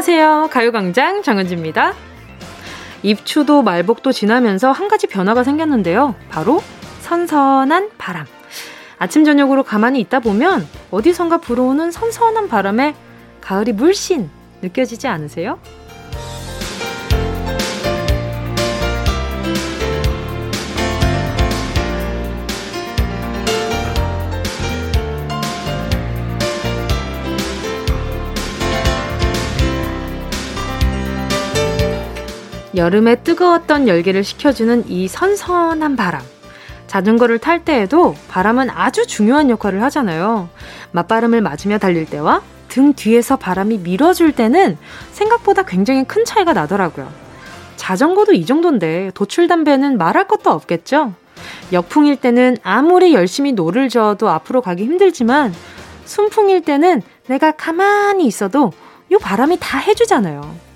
안녕하세요. 가요광장 정은지입니다. 입추도 말복도 지나면서 한 가지 변화가 생겼는데요. 바로 선선한 바람. 아침, 저녁으로 가만히 있다 보면 어디선가 불어오는 선선한 바람에 가을이 물씬 느껴지지 않으세요? 여름에 뜨거웠던 열기를 식혀주는 이 선선한 바람. 자전거를 탈 때에도 바람은 아주 중요한 역할을 하잖아요. 맞바람을 맞으며 달릴 때와 등 뒤에서 바람이 밀어줄 때는 생각보다 굉장히 큰 차이가 나더라고요. 자전거도 이 정도인데 돛단배는 말할 것도 없겠죠? 역풍일 때는 아무리 열심히 노를 저어도 앞으로 가기 힘들지만 순풍일 때는 내가 가만히 있어도 요 바람이 다 해주잖아요.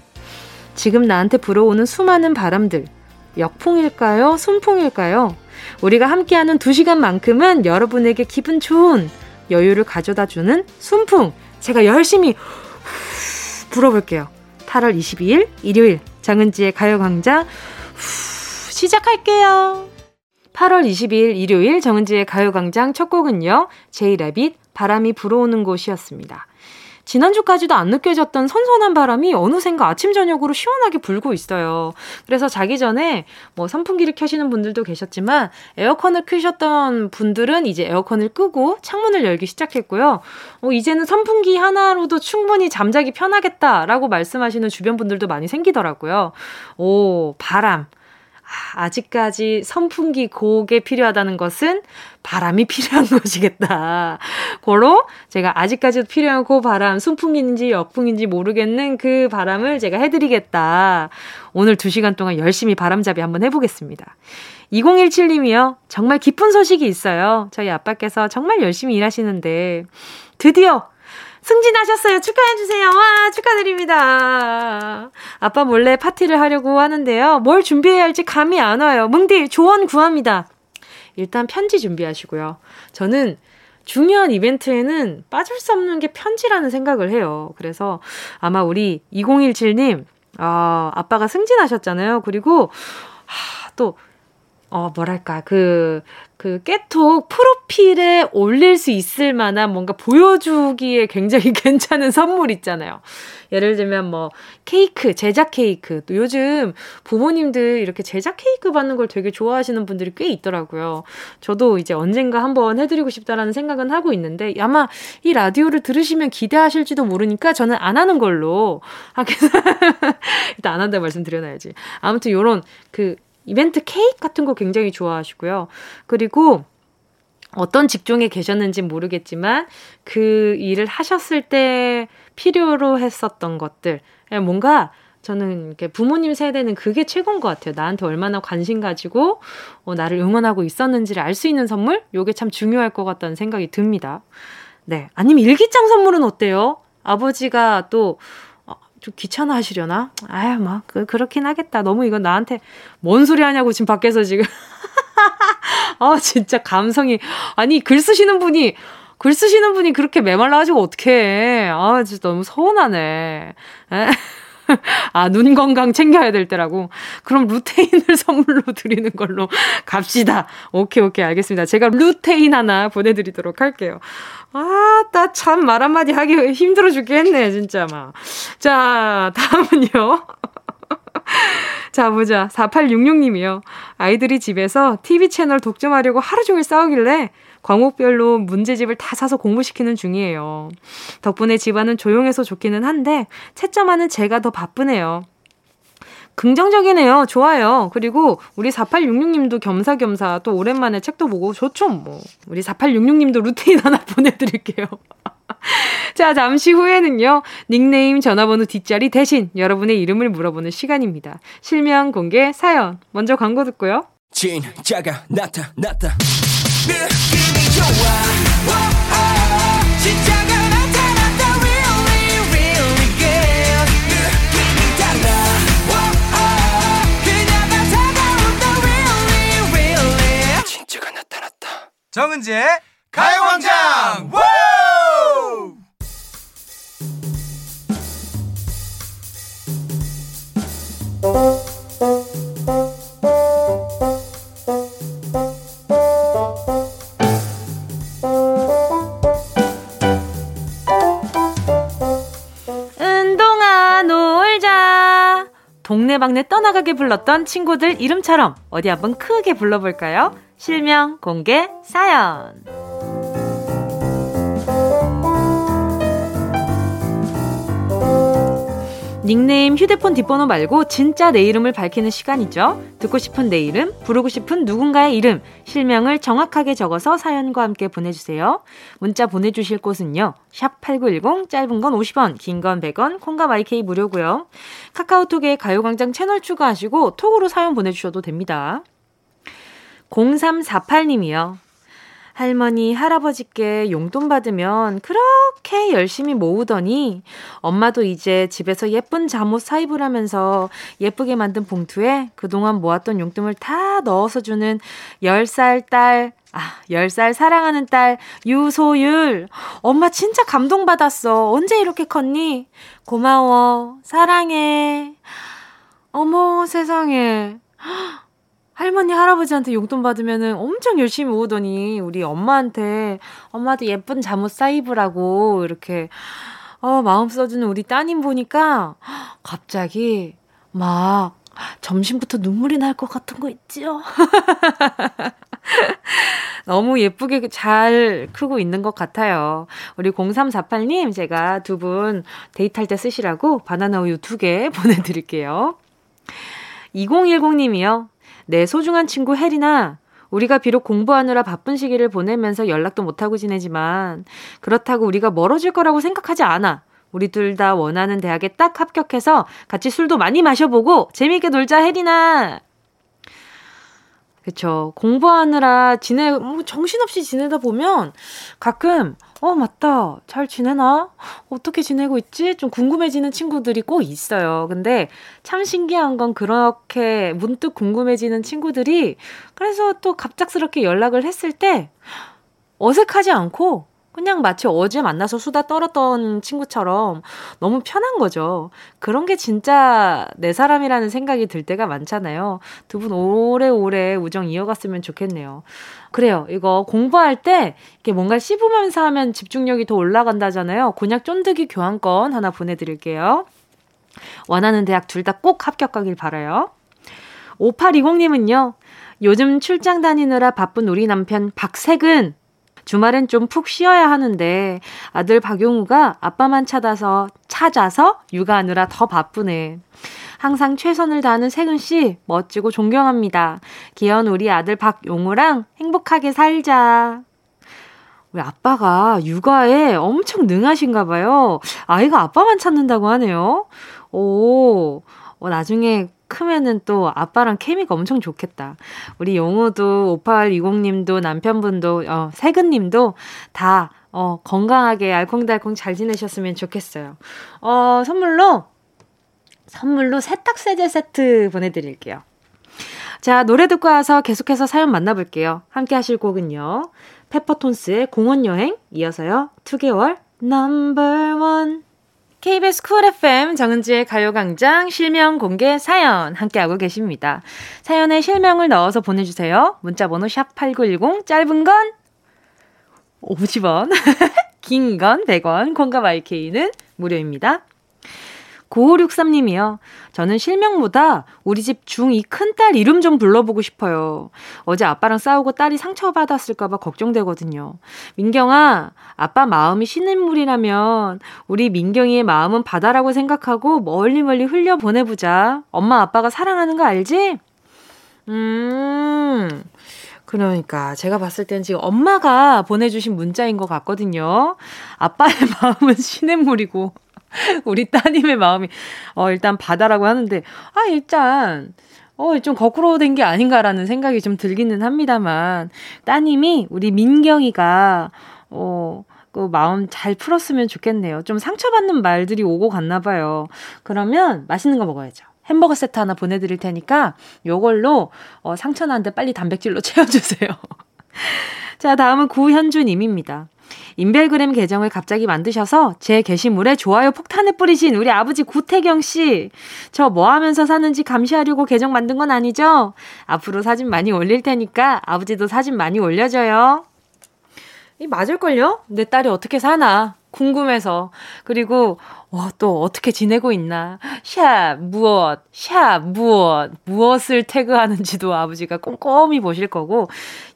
지금 나한테 불어오는 수많은 바람들. 역풍일까요? 순풍일까요? 우리가 함께하는 두 시간만큼은 여러분에게 기분 좋은 여유를 가져다 주는 순풍. 제가 열심히 불어볼게요. 8월 22일 일요일 장은지의 가요광장 시작할게요. 8월 22일 일요일 정은지의 가요광장 첫 곡은요. 제이레빗 바람이 불어오는 곳이었습니다. 지난주까지도 안 느껴졌던 선선한 바람이 어느샌가 아침 저녁으로 시원하게 불고 있어요. 그래서 자기 전에 뭐 선풍기를 켜시는 분들도 계셨지만 에어컨을 켜셨던 분들은 이제 에어컨을 끄고 창문을 열기 시작했고요. 어, 이제는 선풍기 하나로도 충분히 잠자기 편하겠다라고 말씀하시는 주변 분들도 많이 생기더라고요. 오, 바람. 아직까지 선풍기 고게 필요하다는 것은 바람이 필요한 것이겠다. 고로 제가 아직까지도 필요한 그 바람, 순풍인지 역풍인지 모르겠는 그 바람을 제가 해드리겠다. 오늘 2시간 동안 열심히 바람잡이 한번 해보겠습니다. 2017님이요. 정말 기쁜 소식이 있어요. 저희 아빠께서 정말 열심히 일하시는데 드디어 승진하셨어요. 축하해주세요. 와, 축하드립니다. 아빠 몰래 파티를 하려고 하는데요. 뭘 준비해야 할지 감이 안 와요. 뭉디, 조언 구합니다. 일단 편지 준비하시고요. 저는 중요한 이벤트에는 빠질 수 없는 게 편지라는 생각을 해요. 그래서 아마 우리 2017님, 아, 아빠가 승진하셨잖아요. 그리고, 하, 또, 어, 뭐랄까, 그, 그 깨톡 프로필에 올릴 수 있을 만한 뭔가 보여주기에 굉장히 괜찮은 선물 있잖아요. 예를 들면 뭐 케이크, 제작 케이크. 또 요즘 부모님들 이렇게 제작 케이크 받는 걸 되게 좋아하시는 분들이 꽤 있더라고요. 저도 이제 언젠가 한번 해드리고 싶다라는 생각은 하고 있는데 아마 이 라디오를 들으시면 기대하실지도 모르니까 저는 안 하는 걸로 하겠습니다. 일단 안 한다고 말씀드려놔야지. 아무튼 요런 그 이벤트 케이크 같은 거 굉장히 좋아하시고요. 그리고 어떤 직종에 계셨는지 모르겠지만 그 일을 하셨을 때 필요로 했었던 것들. 예, 뭔가 저는 이렇게 부모님 세대는 그게 최고인 것 같아요. 나한테 얼마나 관심 가지고 어, 나를 응원하고 있었는지를 알 수 있는 선물? 요게 참 중요할 것 같다는 생각이 듭니다. 네. 아니면 일기장 선물은 어때요? 아버지가 또 좀 귀찮아 하시려나? 아유, 막, 그, 그렇긴 하겠다. 너무 이건 나한테 뭔 소리 하냐고 지금 밖에서 지금. 아, 진짜 감성이. 아니, 글 쓰시는 분이, 글 쓰시는 분이 그렇게 메말라 가지고 어떡해. 아, 진짜 너무 서운하네. 에? 아, 눈 건강 챙겨야 될 때라고. 그럼 루테인을 선물로 드리는 걸로 갑시다. 오케이, 오케이, 알겠습니다. 제가 루테인 하나 보내드리도록 할게요. 아, 나 참 말 한마디 하기 힘들어 죽겠네, 진짜 막. 자, 다음은요. 자, 보자. 4866님이요. 아이들이 집에서 TV 채널 독점하려고 하루 종일 싸우길래 과목별로 문제집을 다 사서 공부시키는 중이에요. 덕분에 집안은 조용해서 좋기는 한데 채점하는 제가 더 바쁘네요. 긍정적이네요. 좋아요. 그리고 우리 4866님도 겸사겸사 또 오랜만에 책도 보고 좋죠, 뭐. 우리 4866님도 루테인 하나 보내드릴게요. 자, 잠시 후에는요, 닉네임 전화번호 뒷자리 대신 여러분의 이름을 물어보는 시간입니다. 실명 공개 사연. 먼저 광고 듣고요. 진짜가 나타났다. 느낌이 좋아. 오, 오, 진짜 정은지의 가요광장 워! 동네방네 떠나가게 불렀던 친구들 이름처럼 어디 한번 크게 불러볼까요? 실명, 공개, 사연. 닉네임, 휴대폰 뒷번호 말고 진짜 내 이름을 밝히는 시간이죠. 듣고 싶은 내 이름, 부르고 싶은 누군가의 이름, 실명을 정확하게 적어서 사연과 함께 보내주세요. 문자 보내주실 곳은요. 샵 8910, 짧은 건 50원, 긴 건 100원, 콩과 마이케이 무료고요. 카카오톡에 가요광장 채널 추가하시고 톡으로 사연 보내주셔도 됩니다. 0348님이요. 할머니, 할아버지께 용돈 받으면 그렇게 열심히 모으더니 엄마도 이제 집에서 예쁜 잠옷 사입을 하면서 예쁘게 만든 봉투에 그동안 모았던 용돈을 다 넣어서 주는 10살 딸, 아, 10살 사랑하는 딸, 유소율. 엄마 진짜 감동받았어. 언제 이렇게 컸니? 고마워. 사랑해. 어머, 세상에. 할머니, 할아버지한테 용돈 받으면은 엄청 열심히 모으더니 우리 엄마한테 엄마도 예쁜 잠옷 사입으라고 이렇게 어, 마음 써주는 우리 따님 보니까 갑자기 막 점심부터 눈물이 날 것 같은 거 있죠? 너무 예쁘게 잘 크고 있는 것 같아요. 우리 0348님, 제가 두 분 데이트할 때 쓰시라고 바나나 우유 두 개 보내드릴게요. 2010님이요. 내 소중한 친구 혜리나 우리가 비록 공부하느라 바쁜 시기를 보내면서 연락도 못하고 지내지만 그렇다고 우리가 멀어질 거라고 생각하지 않아. 우리 둘 다 원하는 대학에 딱 합격해서 같이 술도 많이 마셔보고 재미있게 놀자 혜리나. 그쵸. 공부하느라 지내, 뭐 정신없이 지내다 보면 가끔 어, 맞다. 잘 지내나? 어떻게 지내고 있지? 좀 궁금해지는 친구들이 꼭 있어요. 근데 참 신기한 건 그렇게 문득 궁금해지는 친구들이 그래서 또 갑작스럽게 연락을 했을 때 어색하지 않고 그냥 마치 어제 만나서 수다 떨었던 친구처럼 너무 편한 거죠. 그런 게 진짜 내 사람이라는 생각이 들 때가 많잖아요. 두 분 오래오래 우정 이어갔으면 좋겠네요. 그래요. 이거 공부할 때 이렇게 뭔가 씹으면서 하면 집중력이 더 올라간다잖아요. 곤약 쫀득이 교환권 하나 보내드릴게요. 원하는 대학 둘 다 꼭 합격하길 바라요. 5820님은요. 요즘 출장 다니느라 바쁜 우리 남편 박색은 주말엔 좀 푹 쉬어야 하는데 아들 박용우가 아빠만 찾아서 찾아서 육아하느라 더 바쁘네. 항상 최선을 다하는 세근 씨 멋지고 존경합니다. 귀여운 우리 아들 박용우랑 행복하게 살자. 우리 아빠가 육아에 엄청 능하신가 봐요. 아이가 아빠만 찾는다고 하네요. 오, 어, 나중에 크면은 또 아빠랑 케미가 엄청 좋겠다. 우리 용우도 5820님도 남편분도 어, 세근님도 다 어, 건강하게 알콩달콩 잘 지내셨으면 좋겠어요. 어, 선물로 선물로 세탁 세제 세트 보내드릴게요. 자, 노래 듣고 와서 계속해서 사연 만나볼게요. 함께 하실 곡은요. 페퍼톤스의 공원 여행, 이어서요. 투개월, Number One. KBS 쿨 FM 정은지의 가요광장 실명 공개 사연 함께하고 계십니다. 사연에 실명을 넣어서 보내주세요. 문자번호 샵 8910, 짧은 건 50원, 긴 건 100원, 콩과 마이케이는 무료입니다. 9563님이요. 저는 실명보다 우리 집 중2 큰딸 이름 좀 불러보고 싶어요. 어제 아빠랑 싸우고 딸이 상처받았을까봐 걱정되거든요. 민경아, 아빠 마음이 신인물이라면 우리 민경이의 마음은 바다라고 생각하고 멀리 멀리 흘려 보내보자. 엄마 아빠가 사랑하는 거 알지? 음. 그러니까 제가 봤을 땐 지금 엄마가 보내주신 문자인 것 같거든요. 아빠의 마음은 시냇물이고 우리 따님의 마음이, 어, 일단 바다라고 하는데, 아, 일단, 어, 좀 거꾸로 된 게 아닌가라는 생각이 좀 들기는 합니다만, 따님이 우리 민경이가, 어, 그 마음 잘 풀었으면 좋겠네요. 좀 상처받는 말들이 오고 갔나 봐요. 그러면 맛있는 거 먹어야죠. 햄버거 세트 하나 보내드릴 테니까 요걸로 어, 상처 나는데 빨리 단백질로 채워주세요. 자, 다음은 구현주님입니다. 인별그램 계정을 갑자기 만드셔서 제 게시물에 좋아요 폭탄을 뿌리신 우리 아버지 구태경 씨. 저 뭐 하면서 사는지 감시하려고 계정 만든 건 아니죠? 앞으로 사진 많이 올릴 테니까 아버지도 사진 많이 올려줘요. 이 맞을걸요? 내 딸이 어떻게 사나? 궁금해서. 그리고, 와, 또 어떻게 지내고 있나? 샵, 무엇, 샵, 무엇, 무엇을 태그하는지도 아버지가 꼼꼼히 보실 거고,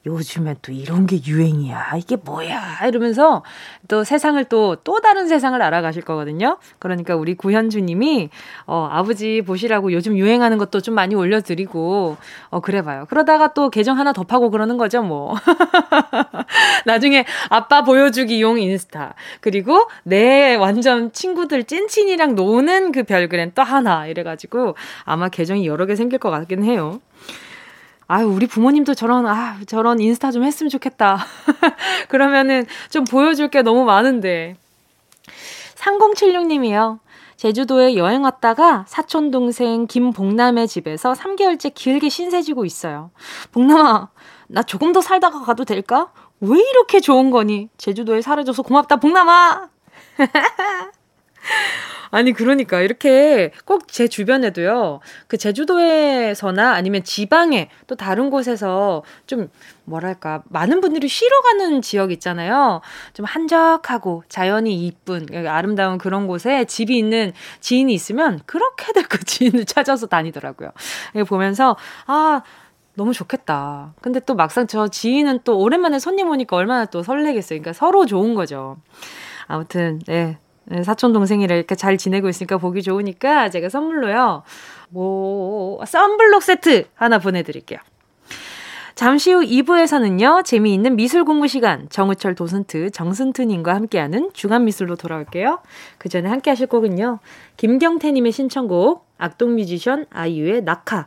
요즘에 또 이런 게 유행이야. 이게 뭐야? 이러면서 또 세상을 또, 또 다른 세상을 알아가실 거거든요. 그러니까 우리 구현주 님이, 어, 아버지 보시라고 요즘 유행하는 것도 좀 많이 올려드리고, 어, 그래 봐요. 그러다가 또 계정 하나 더 파고 그러는 거죠, 뭐. 나중에 아빠 보여주기 용 인스타. 그리고 내 완전 친구들 찐친이랑 노는 그 별그램 또 하나. 이래가지고 아마 계정이 여러 개 생길 것 같긴 해요. 아유, 우리 부모님도 저런, 아, 저런 인스타 좀 했으면 좋겠다. 그러면은 좀 보여줄 게 너무 많은데. 3076님이요. 제주도에 여행 왔다가 사촌 동생 김복남의 집에서 3개월째 길게 신세지고 있어요. 복남아, 나 조금 더 살다가 가도 될까? 왜 이렇게 좋은 거니? 제주도에 사라져서 고맙다, 복남아! 아니, 그러니까, 이렇게 꼭 제 주변에도요, 그 제주도에서나 아니면 지방에 또 다른 곳에서 좀, 뭐랄까, 많은 분들이 쉬러 가는 지역 있잖아요. 좀 한적하고 자연이 이쁜, 아름다운 그런 곳에 집이 있는 지인이 있으면 그렇게들 그 지인을 찾아서 다니더라고요. 보면서, 아, 너무 좋겠다. 근데 또 막상 저 지인은 또 오랜만에 손님 오니까 얼마나 또 설레겠어요. 그러니까 서로 좋은 거죠. 아무튼, 네. 네, 사촌 동생이랑 이렇게 잘 지내고 있으니까 보기 좋으니까 제가 선물로요. 뭐 썬블록 세트 하나 보내드릴게요. 잠시 후 2부에서는요, 재미있는 미술 공부 시간, 정우철 도슨트, 정슨트님과 함께하는 중간미술로 돌아올게요. 그 전에 함께 하실 곡은요, 김경태님의 신청곡, 악동 뮤지션 아이유의 낙하.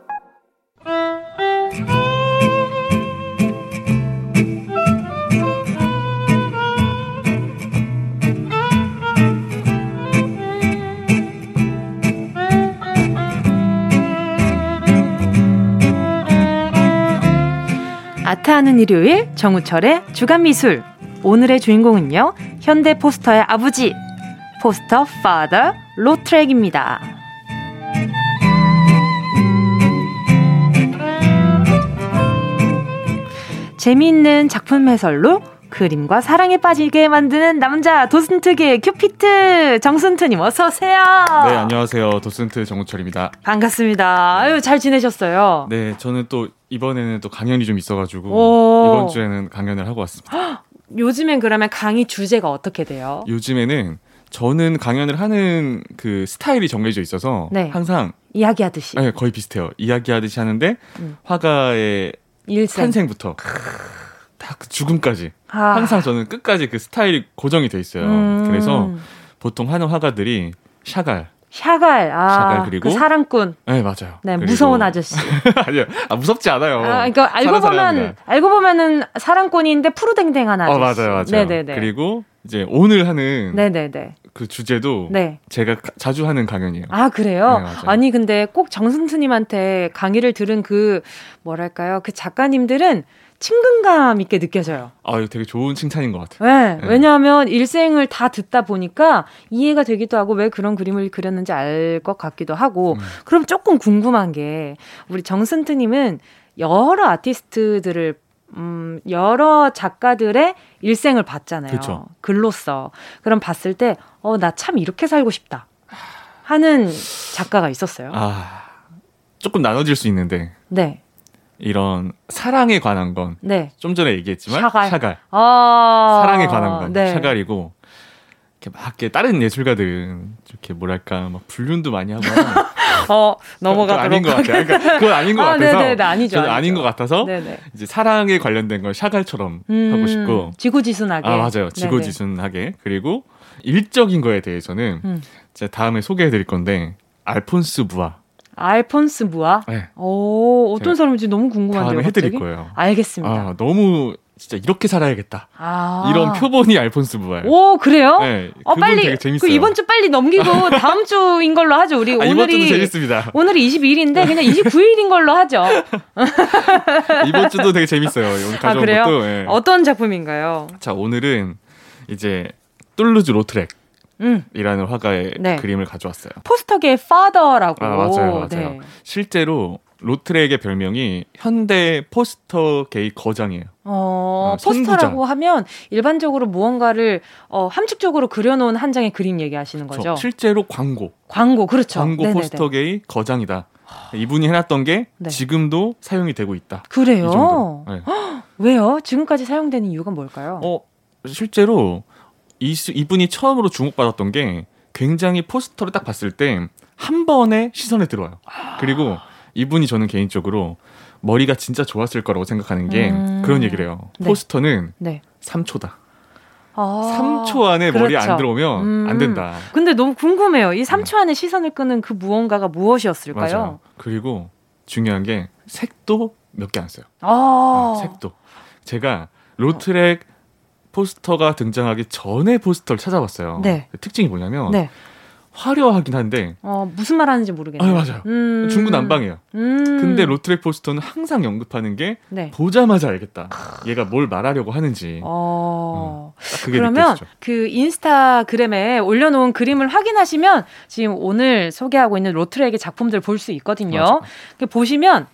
아트하는 일요일 정우철의 주간미술 오늘의 주인공은요 현대 포스터의 아버지 포스터 파더 로트렉입니다. 재미있는 작품 해설로 그림과 사랑에 빠지게 만드는 남자 도슨트계 큐피트 정순트님 어서 오세요. 네 안녕하세요 도슨트 정우철입니다. 반갑습니다. 아유 잘 지내셨어요? 네 저는 또 이번에는 또 강연이 좀 있어가지고 이번 주에는 강연을 하고 왔습니다. 요즘엔 그러면 강의 주제가 어떻게 돼요? 요즘에는 저는 강연을 하는 그 스타일이 정해져 있어서 네. 항상 이야기하듯이 네, 거의 비슷해요. 이야기하듯이 하는데 음. 화가의 일생. 탄생부터 딱 죽음까지 아. 항상 저는 끝까지 그 스타일이 고정이 돼 있어요. 음. 그래서 보통 하는 화가들이 샤갈 샤갈, 아, 샤갈 그리고 그 사랑꾼. 네 맞아요. 네 무서운 아저씨. 아니요, 아, 무섭지 않아요. 아, 그러니까 알고 보면 사람이라. 알고 보면은 사랑꾼인데 푸르댕댕한 아저씨. 어 맞아요, 맞아요. 네네네. 그리고 이제 오늘 하는 네네네. 그 주제도 네. 제가 가, 자주 하는 강연이에요. 아 그래요? 네, 아니 근데 꼭 정승수님한테 강의를 들은 그 뭐랄까요 그 작가님들은 친근감 있게 느껴져요. 아, 이거 되게 좋은 칭찬인 것 같아요. 네, 네. 왜냐하면 일생을 다 듣다 보니까 이해가 되기도 하고 왜 그런 그림을 그렸는지 알 것 같기도 하고, 음. 그럼 조금 궁금한 게 우리 정승트님은 여러 아티스트들을 음, 여러 작가들의 일생을 봤잖아요. 그쵸. 글로써. 그럼 봤을 때, 어, 나 참 이렇게 살고 싶다. 하는 작가가 있었어요. 아, 조금 나눠질 수 있는데. 네. 이런 사랑에 관한 건 네. 좀 전에 얘기했지만 샤갈, 샤갈. 아~ 사랑에 관한 건 네. 샤갈이고 이렇게 막 이렇게 다른 예술가들은 이렇게 뭐랄까 막 불륜도 많이 하고 어 넘어가도록 아닌 것 같아요. 그러니까 그건 아닌 것 아, 같아서 네네, 아니죠, 아니죠. 아닌 것 같아서 네네. 이제 사랑에 관련된 걸 샤갈처럼 음, 하고 싶고 지고지순하게 아 맞아요 지고지순하게 그리고 일적인 거에 대해서는 음. 제가 다음에 소개해드릴 건데 알폰스 부아 알폰스 무아? 네. 오, 어떤 사람인지 너무 궁금한데요. 다음에 해드릴 거예요. 알겠습니다. 아, 너무 진짜 이렇게 살아야겠다. 아. 이런 표본이 알폰스 부아요. 오 그래요? 네. 어 빨리. 그 이번 주 빨리 넘기고 다음 주인 걸로 하죠. 우리 아, 오늘이 재밌습니다. 오늘이 22일인데 그냥 29일인 걸로 하죠. 이번 주도 되게 재밌어요. 오늘 가져온 아, 그래요? 것도. 네. 어떤 작품인가요? 자 오늘은 이제 툴루즈 로트렉. 음. 이라는 화가의 네. 그림을 가져왔어요. 포스터계의 father라고. 아, 맞아요, 맞아요. 네. 실제로 로트렉의 별명이 현대 포스터계의 거장이에요. 어, 어 포스터라고 하면 일반적으로 무언가를 어, 함축적으로 그려놓은 한 장의 그림 얘기하시는 거죠. 그렇죠. 실제로 광고. 광고 그렇죠. 광고 네네네. 포스터 계의 거장이다. 이분이 해놨던 게 네. 지금도 사용이 되고 있다. 그래요? 네. 왜요? 지금까지 사용되는 이유가 뭘까요? 어, 실제로 이, 이분이 처음으로 주목받았던 게 굉장히 포스터를 딱 봤을 때 한 번에 시선에 들어와요. 그리고 이분이 저는 개인적으로 머리가 진짜 좋았을 거라고 생각하는 게 음... 그런 얘기를 해요. 네. 포스터는 네. 3초다. 아, 3초 안에 그렇죠. 머리 안 그렇죠. 들어오면 음. 안 된다. 근데 너무 궁금해요. 이 3초 안에 시선을 끄는 그 무언가가 무엇이었을까요? 맞아요. 그리고 중요한 게 색도 몇 개 안 써요. 아. 네, 색도. 제가 로트렉 포스터가 등장하기 전에 포스터를 찾아봤어요. 네. 그 특징이 뭐냐면 네. 화려하긴 한데 어, 무슨 말 하는지 모르겠네요. 아, 맞아요. 음. 중구난방이에요. 음. 근데 로트렉 포스터는 항상 언급하는 게 네. 보자마자 알겠다. 얘가 뭘 말하려고 하는지. 어. 음, 그러면 느껴지죠. 그 인스타그램에 올려놓은 그림을 확인하시면 지금 오늘 소개하고 있는 로트렉의 작품들 볼 수 있거든요. 그 보시면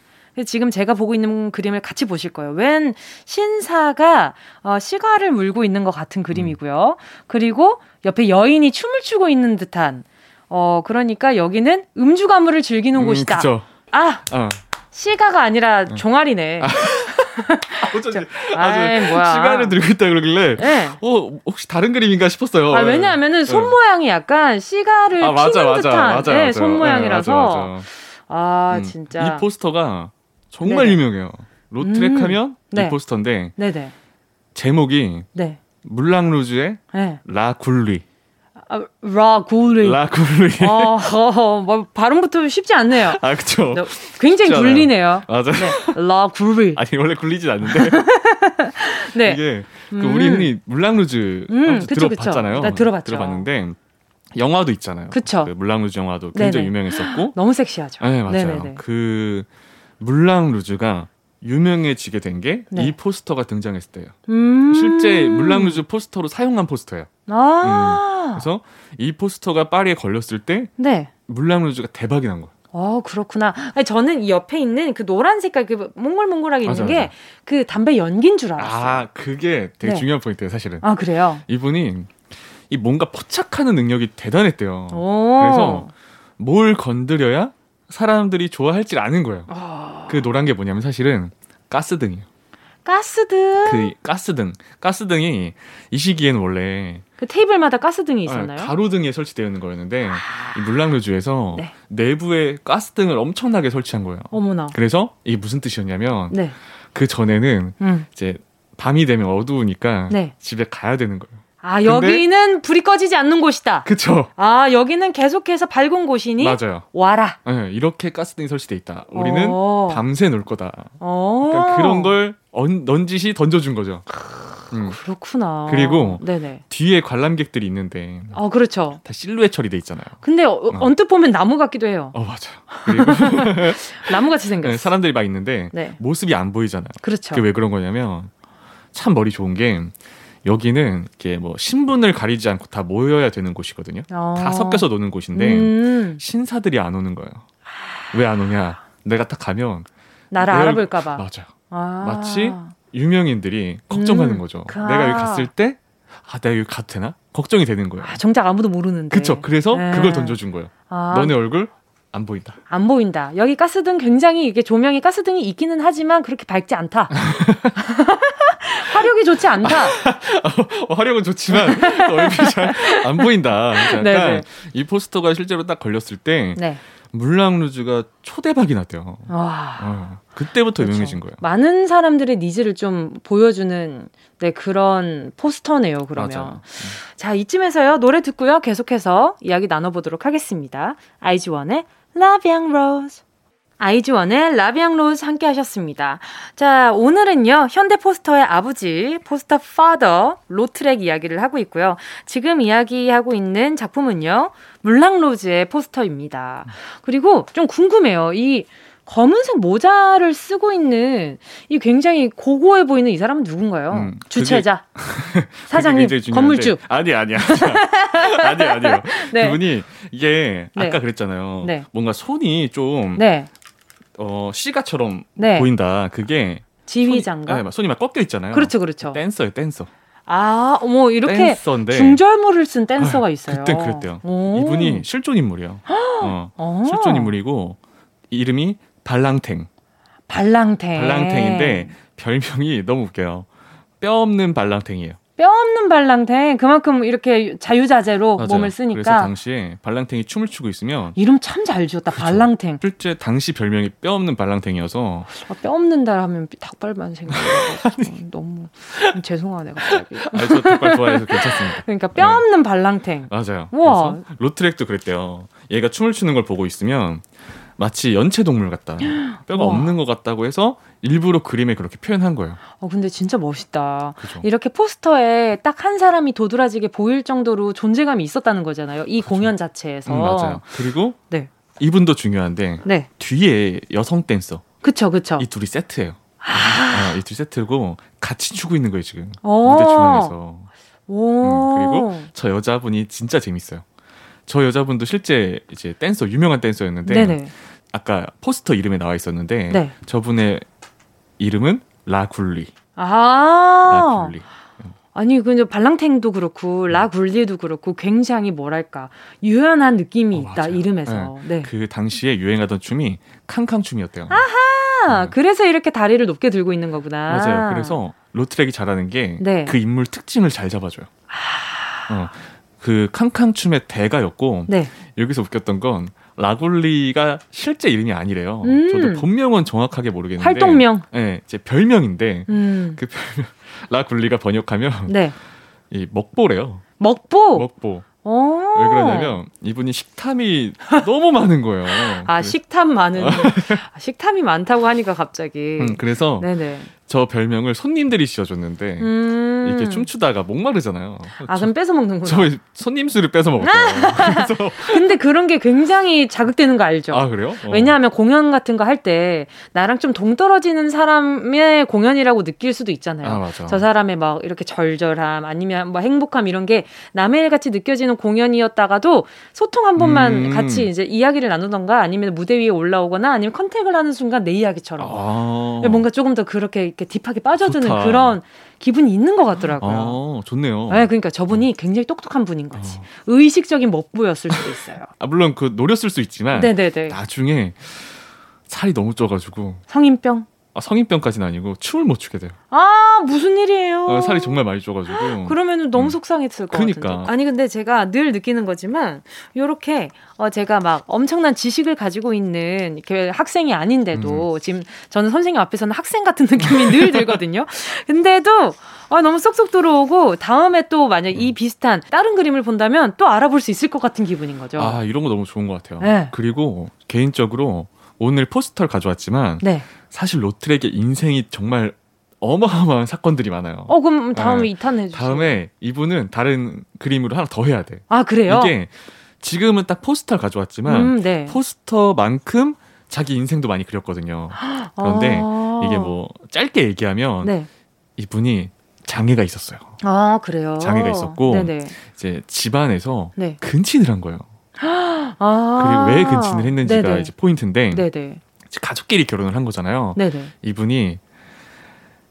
지금 제가 보고 있는 그림을 같이 보실 거예요. 웬 신사가 어, 시가를 물고 있는 것 같은 그림이고요. 그리고 옆에 여인이 춤을 추고 있는 듯한 어 그러니까 여기는 음주 가물을 즐기는 음, 곳이다. 그쵸. 아 어. 시가가 아니라 종아리네. 아. 어쩐지 아이, 뭐야. 시간을 들고 있다 그러길래 네. 어 혹시 다른 그림인가 싶었어요. 아, 왜냐하면은 손 네. 모양이 약간 시가를 아, 맞아, 피는 맞아, 듯한 맞아, 네, 손 모양이라서 네, 맞아, 아 음, 진짜 이 포스터가 정말 네네. 유명해요. 로트렉 음, 하면 네. 이 포스터인데 네네. 제목이 네. 물랑루즈의 네. 라 굴리. 아, 라 굴리. 라 굴리. 어, 어, 뭐 발음부터 쉽지 않네요. 아, 그쵸. 네, 굉장히 굴리네요. 맞아요. 네, 라 굴리. 아니, 원래 굴리진 않는데. 네. 이게, 그 우리 음. 흔히 물랑루즈 음, 그쵸, 들어봤잖아요. 네, 들어봤죠. 들어봤는데, 영화도 있잖아요. 그쵸. 그 물랑루즈 영화도 굉장히 네네. 유명했었고. 너무 섹시하죠. 네, 맞아요. 네네네. 그, 물랑 루즈가 유명해지게 된 게 이 네. 포스터가 등장했을 때예요. 음~ 실제 물랑 루즈 포스터로 사용한 포스터예요. 아~ 음. 그래서 이 포스터가 파리에 걸렸을 때 네. 물랑 루즈가 대박이 난 거예요. 어, 그렇구나. 저는 이 옆에 있는 그 노란 색깔 그 몽글몽글하게 있는 게 그 담배 연기인 줄 알았어요. 아, 그게 되게 네. 중요한 포인트예요, 사실은. 아, 그래요? 이분이 이 뭔가 포착하는 능력이 대단했대요. 그래서 뭘 건드려야 사람들이 좋아할지 아는 거예요. 아... 그 노란 게 뭐냐면 사실은 가스등이에요. 가스등? 그 가스등. 가스등이 이 시기에는 원래 그 테이블마다 가스등이 아, 있었나요? 아, 가로등에 설치되어 있는 거였는데 아... 이 물랑루주에서 네. 내부에 가스등을 엄청나게 설치한 거예요. 어머나. 그래서 이게 무슨 뜻이었냐면 네. 그 전에는 음. 이제 밤이 되면 어두우니까 네. 집에 가야 되는 거예요. 아, 여기는 불이 꺼지지 않는 곳이다. 그쵸. 아, 여기는 계속해서 밝은 곳이니 맞아요. 와라. 네, 이렇게 가스등이 설치돼 있다. 우리는 오. 어. 밤새 놀 거다. 그러니까 그런 걸 언, 넌지시 던져준 거죠. 음. 그렇구나. 그리고 네네. 뒤에 관람객들이 있는데. 어, 그렇죠. 다 실루엣 처리돼 있잖아요. 근데 어, 어. 언뜻 보면 나무 같기도 해요. 어, 맞아요. 그리고 나무 같이 생겼어. 네, 사람들이 막 있는데 네. 모습이 안 보이잖아요. 그렇죠. 그게 왜 그런 거냐면 참 머리 좋은 게 여기는 이렇게 뭐 신분을 가리지 않고 다 모여야 되는 곳이거든요. 어. 다 섞여서 노는 곳인데 음. 신사들이 안 오는 거예요. 왜 안 오냐? 내가 딱 가면 나를 알아볼까봐. 맞아요. 아. 마치 유명인들이 걱정하는 음. 거죠. 그... 내가 여기 갔을 때 아, 내가 여기 가도 되나? 걱정이 되는 거예요. 아, 정작 아무도 모르는데. 그쵸. 그래서 네. 그걸 던져준 거예요. 아. 너네 얼굴 안 보인다. 안 보인다. 여기 가스등 굉장히 이게 조명이 가스등이 있기는 하지만 그렇게 밝지 않다. 화력이 좋지 않다. 어, 화력은 좋지만 얼굴이 잘 안 보인다. 약간 네네. 이 포스터가 실제로 딱 걸렸을 때 네. 물랑루즈가 초대박이 났대요. 와. 어, 그때부터 그렇죠. 유명해진 거예요. 많은 사람들의 needs를 좀 보여주는 네, 그런 포스터네요, 그러면. 맞아요. 음. 자, 이쯤에서요, 노래 듣고요, 계속해서 이야기 나눠보도록 하겠습니다. 아이즈원의 La Vie en Rose. 아이즈원의 La Vie en Rose 함께 하셨습니다. 자, 오늘은요, 현대 포스터의 아버지, 포스터 파더, 로트렉 이야기를 하고 있고요. 지금 이야기하고 있는 작품은요, 물랑 로즈의 포스터입니다. 그리고 좀 궁금해요. 이 검은색 모자를 쓰고 있는 이 굉장히 고고해 보이는 이 사람은 누군가요? 음, 주최자, 사장님, 건물주. 아니 아니 아니 아니 아니요. 네. 그분이 이게 네. 아까 그랬잖아요. 네. 뭔가 손이 좀 네. 어, 시가처럼 네. 보인다. 그게 지휘장가. 손이, 네, 손이 막 꺾여 있잖아요. 그렇죠, 그렇죠. 댄서요, 댄서. 아, 뭐 이렇게 댄서인데, 중절모를 쓴 댄서가 있어요. 그때 그랬대요. 오. 이분이 실존 인물이요. 어, 실존 인물이고 이름이 발랑탱. 발랑탱. 발랑탱인데 별명이 너무 웃겨요. 뼈 없는 발랑탱이에요. 뼈 없는 발랑탱 그만큼 이렇게 자유자재로 맞아요. 몸을 쓰니까. 그래서 당시에 발랑탱이 춤을 추고 있으면 이름 참 잘 지었다 그렇죠. 발랑탱. 실제 당시 별명이 뼈 없는 발랑탱이어서 아, 뼈 없는 달 하면 닭발만 생각나 너무 죄송하네 갑자기. 아니 저 닭발 좋아해서 괜찮습니다. 그러니까 뼈 네. 없는 발랑탱. 맞아요. 우와. 로트렉도 그랬대요. 얘가 춤을 추는 걸 보고 있으면 마치 연체 동물 같다. 뼈가 와. 없는 것 같다고 해서 일부러 그림에 그렇게 표현한 거예요. 어 근데 진짜 멋있다. 그죠. 이렇게 포스터에 딱 한 사람이 도드라지게 보일 정도로 존재감이 있었다는 거잖아요. 이 그죠. 공연 자체에서. 음, 맞아요. 그리고 네. 이분도 중요한데 네. 뒤에 여성 댄서. 그쵸 그쵸. 이 둘이 세트예요. 아, 어, 이 둘이 세트고 같이 추고 있는 거예요 지금 오. 무대 중앙에서. 오. 음, 그리고 저 여자분이 진짜 재밌어요. 저 여자분도 실제 이제 댄서 유명한 댄서였는데 네네. 아까 포스터 이름에 나와 있었는데 네. 저분의 이름은 라굴리. 아. 라굴리. 아니 근데 발랑탱도 그렇고 라굴리도 그렇고 굉장히 뭐랄까 유연한 느낌이 어, 있다 이름에서. 네. 네. 그 당시에 유행하던 춤이 캉캉 춤이었대요. 아하. 네. 그래서 이렇게 다리를 높게 들고 있는 거구나. 맞아요. 그래서 로트렉이 잘하는 게그 네. 인물 특징을 잘 잡아줘요. 아. 어. 그 캉캉 춤의 대가였고 네. 여기서 웃겼던 건 라굴리가 실제 이름이 아니래요. 음. 저도 본명은 정확하게 모르겠는데 활동명. 네, 제 별명인데 음. 그 별명 라굴리가 번역하면 네. 이 먹보래요. 먹보. 먹보. 왜 그러냐면 이분이 식탐이 너무 많은 거예요. 아 식탐 많은 아, 식탐이 많다고 하니까 갑자기. 음, 그래서 네네. 저 별명을 손님들이 지어줬는데 음. 이렇게 춤추다가 목마르잖아요. 아 그럼 뺏어 먹는구나. 저 손님 수를 뺏어 먹었어요. 그래서 근데 그런 게 굉장히 자극되는 거 알죠? 아 그래요? 어. 왜냐하면 공연 같은 거 할 때 나랑 좀 동떨어지는 사람의 공연이라고 느낄 수도 있잖아요. 아, 맞아. 저 사람의 막 이렇게 절절함 아니면 뭐 행복함 이런 게 남의 일 같이 느껴지는 공연이었다가도 소통 한 번만 음. 같이 이제 이야기를 나누던가 아니면 무대 위에 올라오거나 아니면 컨택을 하는 순간 내 이야기처럼 아. 뭔가 조금 더 그렇게 이렇게 딥하게 빠져드는 좋다. 그런 기분이 있는 것 같더라고요. 아, 좋네요. 네, 그러니까 저분이 굉장히 똑똑한 분인 거지. 어. 의식적인 먹부였을 수도 있어요. 아, 물론 그 노렸을 수 있지만 네네네. 나중에 살이 너무 쪄가지고 성인병. 아, 성인병까지는 아니고 춤을 못 추게 돼요. 아 무슨 일이에요? 어, 살이 정말 많이 쪄가지고. 그러면은 너무 음. 속상했을 것 그러니까. 같은데. 아니 근데 제가 늘 느끼는 거지만 요렇게 어, 제가 막 엄청난 지식을 가지고 있는 이렇게 학생이 아닌데도 음. 지금 저는 선생님 앞에서는 학생 같은 느낌이 늘 들거든요. 근데도 아, 너무 쏙쏙 들어오고 다음에 또 만약 이 음. 비슷한 다른 그림을 본다면 또 알아볼 수 있을 것 같은 기분인 거죠. 아 이런 거 너무 좋은 것 같아요. 네. 그리고 개인적으로 오늘 포스터를 가져왔지만 네. 사실 로트렉의 인생이 정말 어마어마한 사건들이 많아요. 어 그럼 다음에 네. 2탄 해주세요. 다음에 이분은 다른 그림으로 하나 더 해야 돼. 아 그래요? 이게 지금은 딱 포스터를 가져왔지만 음, 네. 포스터만큼 자기 인생도 많이 그렸거든요. 그런데 아~ 이게 뭐 짧게 얘기하면 네. 이분이 장애가 있었어요. 아 그래요? 장애가 있었고 네네. 이제 집안에서 네. 근친을 한 거예요. 아~ 그리고 왜 근친을 했는지가 네네. 이제 포인트인데 네네. 가족끼리 결혼을 한 거잖아요. 네네. 이분이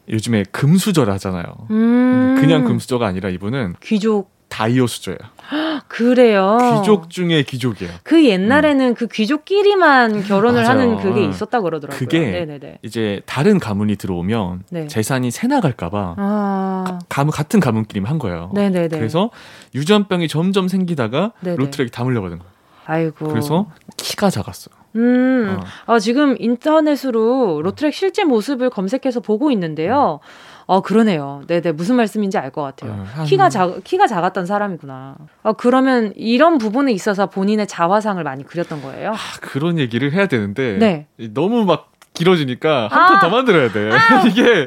요즘에 금수저를 하잖아요. 음~ 그냥 금수저가 아니라 이분은 귀족 다이오 수저예요. 그래요. 귀족 중에 귀족이에요. 그 옛날에는 음. 그 귀족끼리만 결혼을 맞아요. 하는 그게 있었다 그러더라고요. 그게 네네네. 이제 다른 가문이 들어오면 네. 재산이 새 나갈까봐 아. 가문 같은 가문끼리만 한 거예요. 네네네. 그래서 유전병이 점점 생기다가 네네. 로트렉이 다 물려받은 거예요. 아이고. 그래서 키가 작았어요. 음, 어. 아, 지금 인터넷으로 로트랙 실제 모습을 검색해서 보고 있는데요. 어, 그러네요. 네네. 무슨 말씀인지 알 것 같아요. 어, 한... 키가 작, 키가 작았던 사람이구나. 어, 그러면 이런 부분에 있어서 본인의 자화상을 많이 그렸던 거예요? 아, 그런 얘기를 해야 되는데. 네. 너무 막 길어지니까 한 판더 아, 만들어야 돼. 아, 이게 왜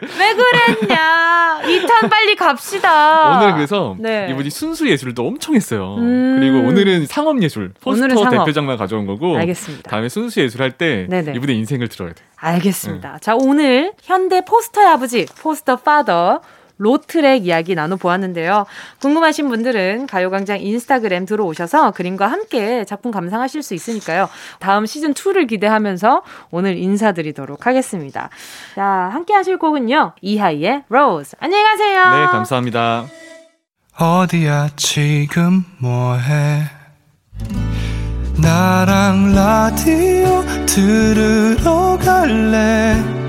그랬냐? 2탄 빨리 갑시다. 오늘 그래서 네. 이분이 순수 예술도 엄청 했어요. 음. 그리고 오늘은 상업 예술 포스터 상업. 대표장만 가져온 거고. 알겠습니다. 다음에 순수 예술 할 때 이분의 인생을 들어야 돼. 알겠습니다. 네. 자 오늘 현대 포스터의 아버지 포스터 파더 로트랙 이야기 나눠보았는데요. 궁금하신 분들은 가요광장 인스타그램 들어오셔서 그림과 함께 작품 감상하실 수 있으니까요. 다음 시즌2를 기대하면서 오늘 인사드리도록 하겠습니다. 자, 함께 하실 곡은요. 이하이의 로즈. 안녕히 가세요. 네, 감사합니다. 어디야, 지금 뭐해? 나랑 라디오 들으러 갈래?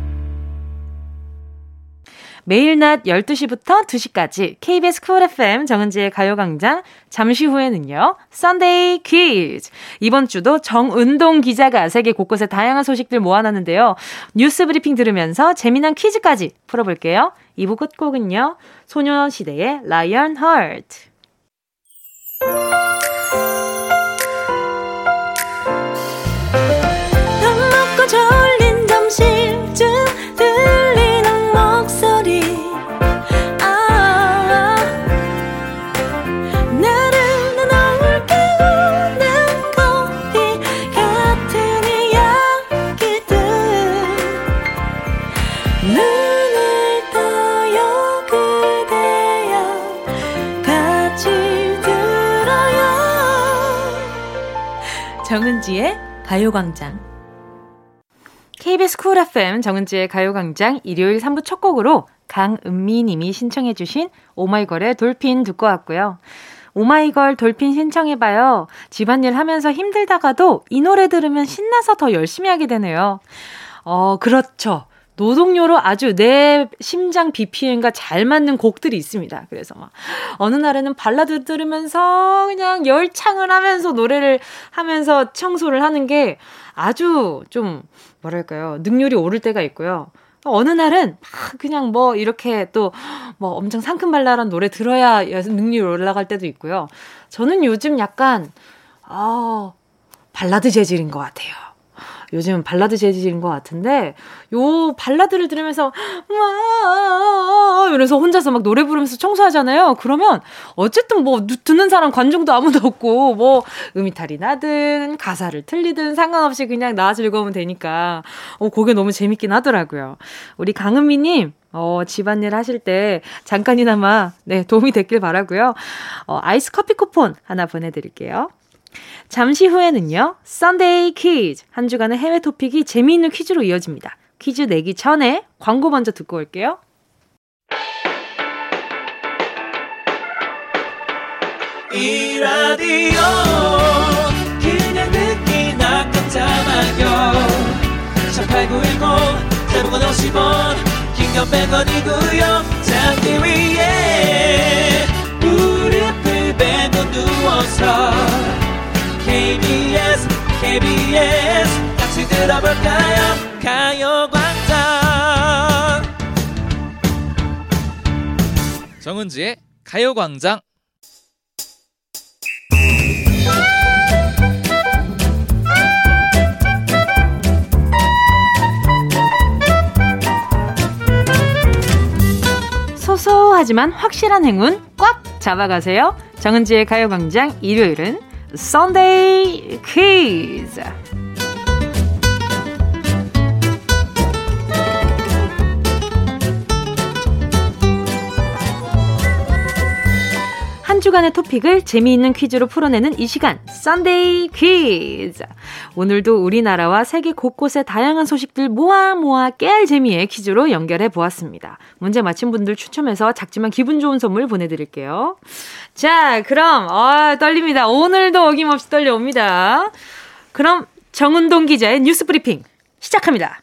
매일 낮 12시부터 2시까지 KBS 쿨 FM 정은지의 가요광장 잠시 후에는요. 썬데이 퀴즈. 이번 주도 정은동 기자가 세계 곳곳의 다양한 소식들 모아놨는데요. 뉴스 브리핑 들으면서 재미난 퀴즈까지 풀어볼게요. 2부 끝곡은요. 소녀시대의 라이언 하트. 정은지의 가요광장. KBS 쿨 FM 정은지의 가요광장 일요일 3부 첫 곡으로 강은미 님이 신청해주신 오마이걸의 Dolphin 듣고 왔고요. 오마이걸 Dolphin 신청해봐요. 집안일 하면서 힘들다가도 이 노래 들으면 신나서 더 열심히 하게 되네요. 어, 그렇죠. 노동요로 아주 내 심장 BPM과 잘 맞는 곡들이 있습니다. 그래서 막 어느 날에는 발라드 들으면서 그냥 열창을 하면서 노래를 하면서 청소를 하는 게 아주 좀 뭐랄까요 능률이 오를 때가 있고요. 어느 날은 막 그냥 뭐 이렇게 또 뭐 엄청 상큼발랄한 노래 들어야 능률이 올라갈 때도 있고요. 저는 요즘 약간 아 발라드 재질인 것 같아요. 요즘 발라드 재질인 것 같은데 요 발라드를 들으면서 와 이러면서 혼자서 막 노래 부르면서 청소하잖아요. 그러면 어쨌든 뭐 듣는 사람 관중도 아무도 없고 뭐 음이탈이 나든 가사를 틀리든 상관없이 그냥 나 즐거우면 되니까 어 그게 너무 재밌긴 하더라고요. 우리 강은미님 어, 집안일 하실 때 잠깐이나마 네, 도움이 됐길 바라고요. 어, 아이스 커피 쿠폰 하나 보내 드릴게요. 잠시 후에는요, 썬데이 퀴즈. 한 주간의 해외 토픽이 재미있는 퀴즈로 이어집니다. 퀴즈 내기 전에 광고 먼저 듣고 올게요. 이 라디오 그냥 듣기나 깜짝마요 18910 대목원 50원 긴건 100원이고요 잠기 위에 무릎을 베고 누워서 KBS KBS. 같이 들어볼까요? 가요광장. 정은지의 가요광장. 소소하지만 확실한 행운 꽉 잡아가세요. 정은지의 가요광장 일요일은 Sunday Quiz. 한 주간의 토픽을 재미있는 퀴즈로 풀어내는 이 시간, 썬데이 퀴즈. 오늘도 우리나라와 세계 곳곳의 다양한 소식들 모아 모아 깨알 재미의 퀴즈로 연결해 보았습니다. 문제 맞힌 분들 추첨해서 작지만 기분 좋은 선물 보내드릴게요. 자, 그럼, 아, 떨립니다. 오늘도 어김없이 떨려옵니다. 그럼 정은동 기자의 뉴스 브리핑 시작합니다.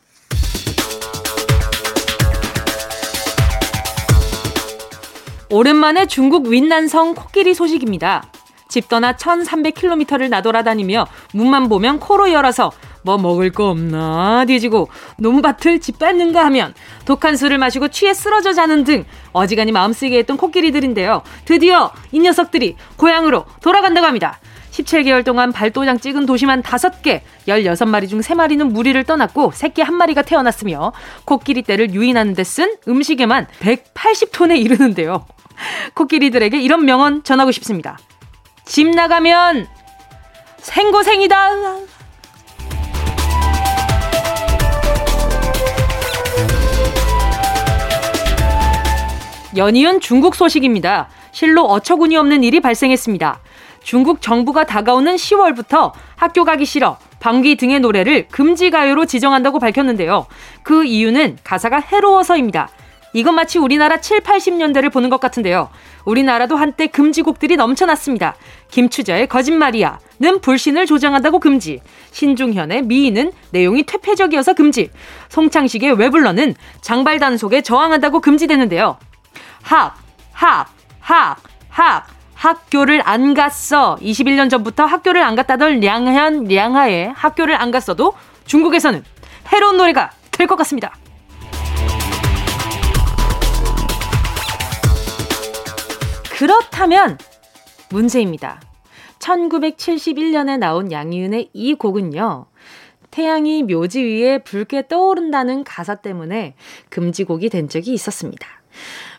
오랜만에 중국 윈난성 코끼리 소식입니다. 집 떠나 1300km를 나돌아다니며 문만 보면 코로 열어서 뭐 먹을 거 없나 뒤지고 논밭을 짓밟는가 하면 독한 술을 마시고 취해 쓰러져 자는 등 어지간히 마음쓰게 했던 코끼리들인데요. 드디어 이 녀석들이 고향으로 돌아간다고 합니다. 17개월 동안 발도장 찍은 도시만 5개, 16마리 중 3마리는 무리를 떠났고 새끼 1마리가 태어났으며 코끼리 떼를 유인하는 데 쓴 음식에만 180톤에 이르는데요. 코끼리들에게 이런 명언 전하고 싶습니다. 집 나가면 생고생이다. 연이은 중국 소식입니다. 실로 어처구니 없는 일이 발생했습니다. 중국 정부가 다가오는 10월부터 학교 가기 싫어, 방귀 등의 노래를 금지 가요로 지정한다고 밝혔는데요. 그 이유는 가사가 해로워서입니다. 이건 마치 우리나라 7, 80년대를 보는 것 같은데요. 우리나라도 한때 금지곡들이 넘쳐났습니다. 김추자의 거짓말이야. 는 불신을 조장한다고 금지. 신중현의 미인은 내용이 퇴폐적이어서 금지. 송창식의 왜 불러는 장발 단속에 저항한다고 금지되는데요. 학, 학, 학, 학. 학교를 안 갔어. 21년 전부터 학교를 안 갔다던 량현, 량하의 학교를 안 갔어도 중국에서는 해로운 노래가 될 것 같습니다. 그렇다면 문제입니다. 1971년에 나온 양희은의 이 곡은요. 태양이 묘지 위에 붉게 떠오른다는 가사 때문에 금지곡이 된 적이 있었습니다.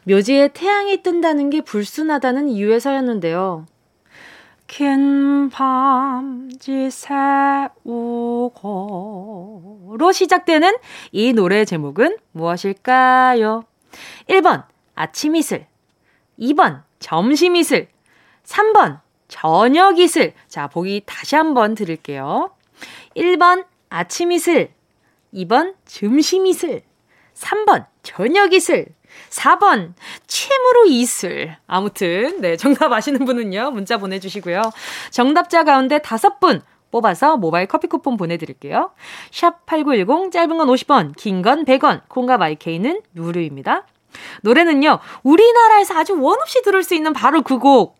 묘지에 태양이 뜬다는 게 불순하다는 이유에서였는데요. 긴 밤지 새우고로 시작되는 이 노래 제목은 무엇일까요? 1번 아침 이슬 2번 점심 이슬. 3번, 저녁 이슬. 자, 보기 다시 한번 드릴게요. 1번, 아침 이슬. 2번, 점심 이슬. 3번, 저녁 이슬. 4번, 침으로 이슬. 아무튼, 네, 정답 아시는 분은요, 문자 보내주시고요. 정답자 가운데 다섯 분 뽑아서 모바일 커피 쿠폰 보내드릴게요. 샵 8910, 짧은 건 50원, 긴 건 100원, 콩과 마이케이는 무료입니다. 노래는요, 우리나라에서 아주 원없이 들을 수 있는 바로 그 곡.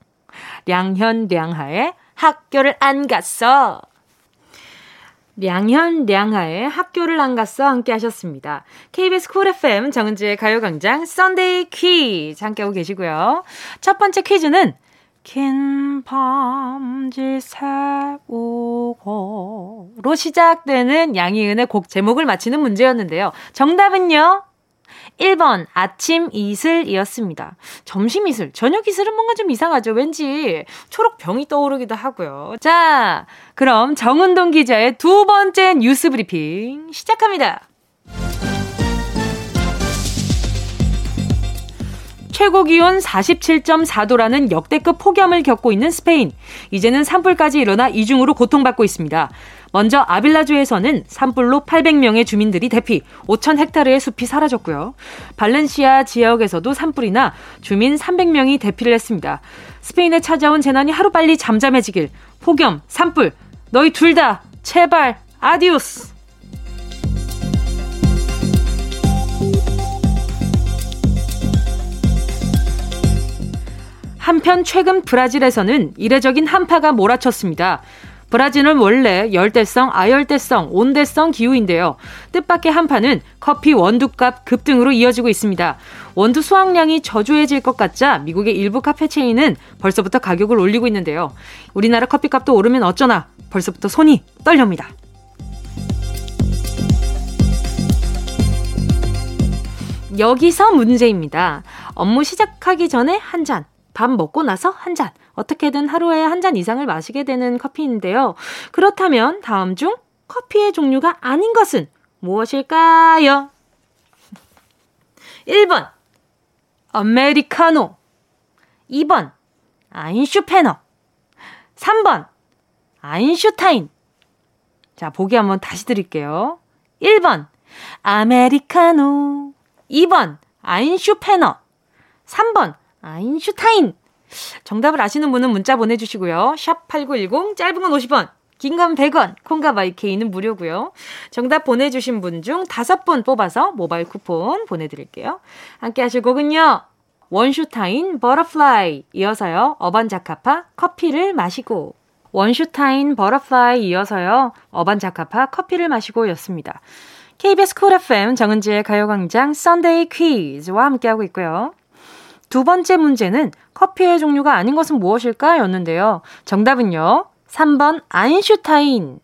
량현, 량하의 학교를 안 갔어. 량현, 량하의 학교를 안 갔어 함께 하셨습니다. KBS 쿨 FM 정은지의 가요광장 썬데이 퀴즈 함께 하고 계시고요. 첫 번째 퀴즈는 긴 밤 지새우고로 시작되는 양희은의 곡 제목을 맞히는 문제였는데요. 정답은요. 1번 아침 이슬이었습니다. 점심 이슬, 저녁 이슬은 뭔가 좀 이상하죠. 왠지 초록 병이 떠오르기도 하고요. 자, 그럼 정은동 기자의 두 번째 뉴스 브리핑 시작합니다. 최고 기온 47.4도라는 역대급 폭염을 겪고 있는 스페인. 이제는 산불까지 일어나 이중으로 고통받고 있습니다. 먼저 아빌라주에서는 산불로 800명의 주민들이 대피, 5천 헥타르의 숲이 사라졌고요. 발렌시아 지역에서도 산불이 나 주민 300명이 대피를 했습니다. 스페인에 찾아온 재난이 하루빨리 잠잠해지길. 폭염, 산불, 너희 둘 다 제발 adiós. 한편 최근 브라질에서는 이례적인 한파가 몰아쳤습니다. 브라질은 원래 열대성, 아열대성, 온대성 기후인데요. 뜻밖의 한파는 커피 원두값 급등으로 이어지고 있습니다. 원두 수확량이 저조해질 것 같자 미국의 일부 카페 체인은 벌써부터 가격을 올리고 있는데요. 우리나라 커피값도 오르면 어쩌나 벌써부터 손이 떨렵니다. 여기서 문제입니다. 업무 시작하기 전에 한 잔, 밥 먹고 나서 한 잔. 어떻게든 하루에 한 잔 이상을 마시게 되는 커피인데요. 그렇다면 다음 중 커피의 종류가 아닌 것은 무엇일까요? 1번, 아메리카노. 2번, 아인슈페너. 3번, 아인슈타인. 자, 보기 한번 다시 드릴게요. 1번, 아메리카노. 2번, 아인슈페너. 3번, 아인슈타인. 정답을 아시는 분은 문자 보내주시고요. 샵 8910, 짧은 건 50원, 긴 건 100원, 콩과 마이케이는 무료고요. 정답 보내주신 분 중 다섯 분 뽑아서 모바일 쿠폰 보내드릴게요. 함께 하실 곡은요. 원슈타인 Butterfly 이어서요. 어반자카파 커피를 마시고 원슈타인 Butterfly 이어서요. 어반자카파 커피를 마시고 였습니다. KBS 쿨 FM 정은지의 가요광장 썬데이 퀴즈와 함께하고 있고요. 두 번째 문제는 커피의 종류가 아닌 것은 무엇일까? 였는데요. 정답은요. 3번 아인슈타인입니다.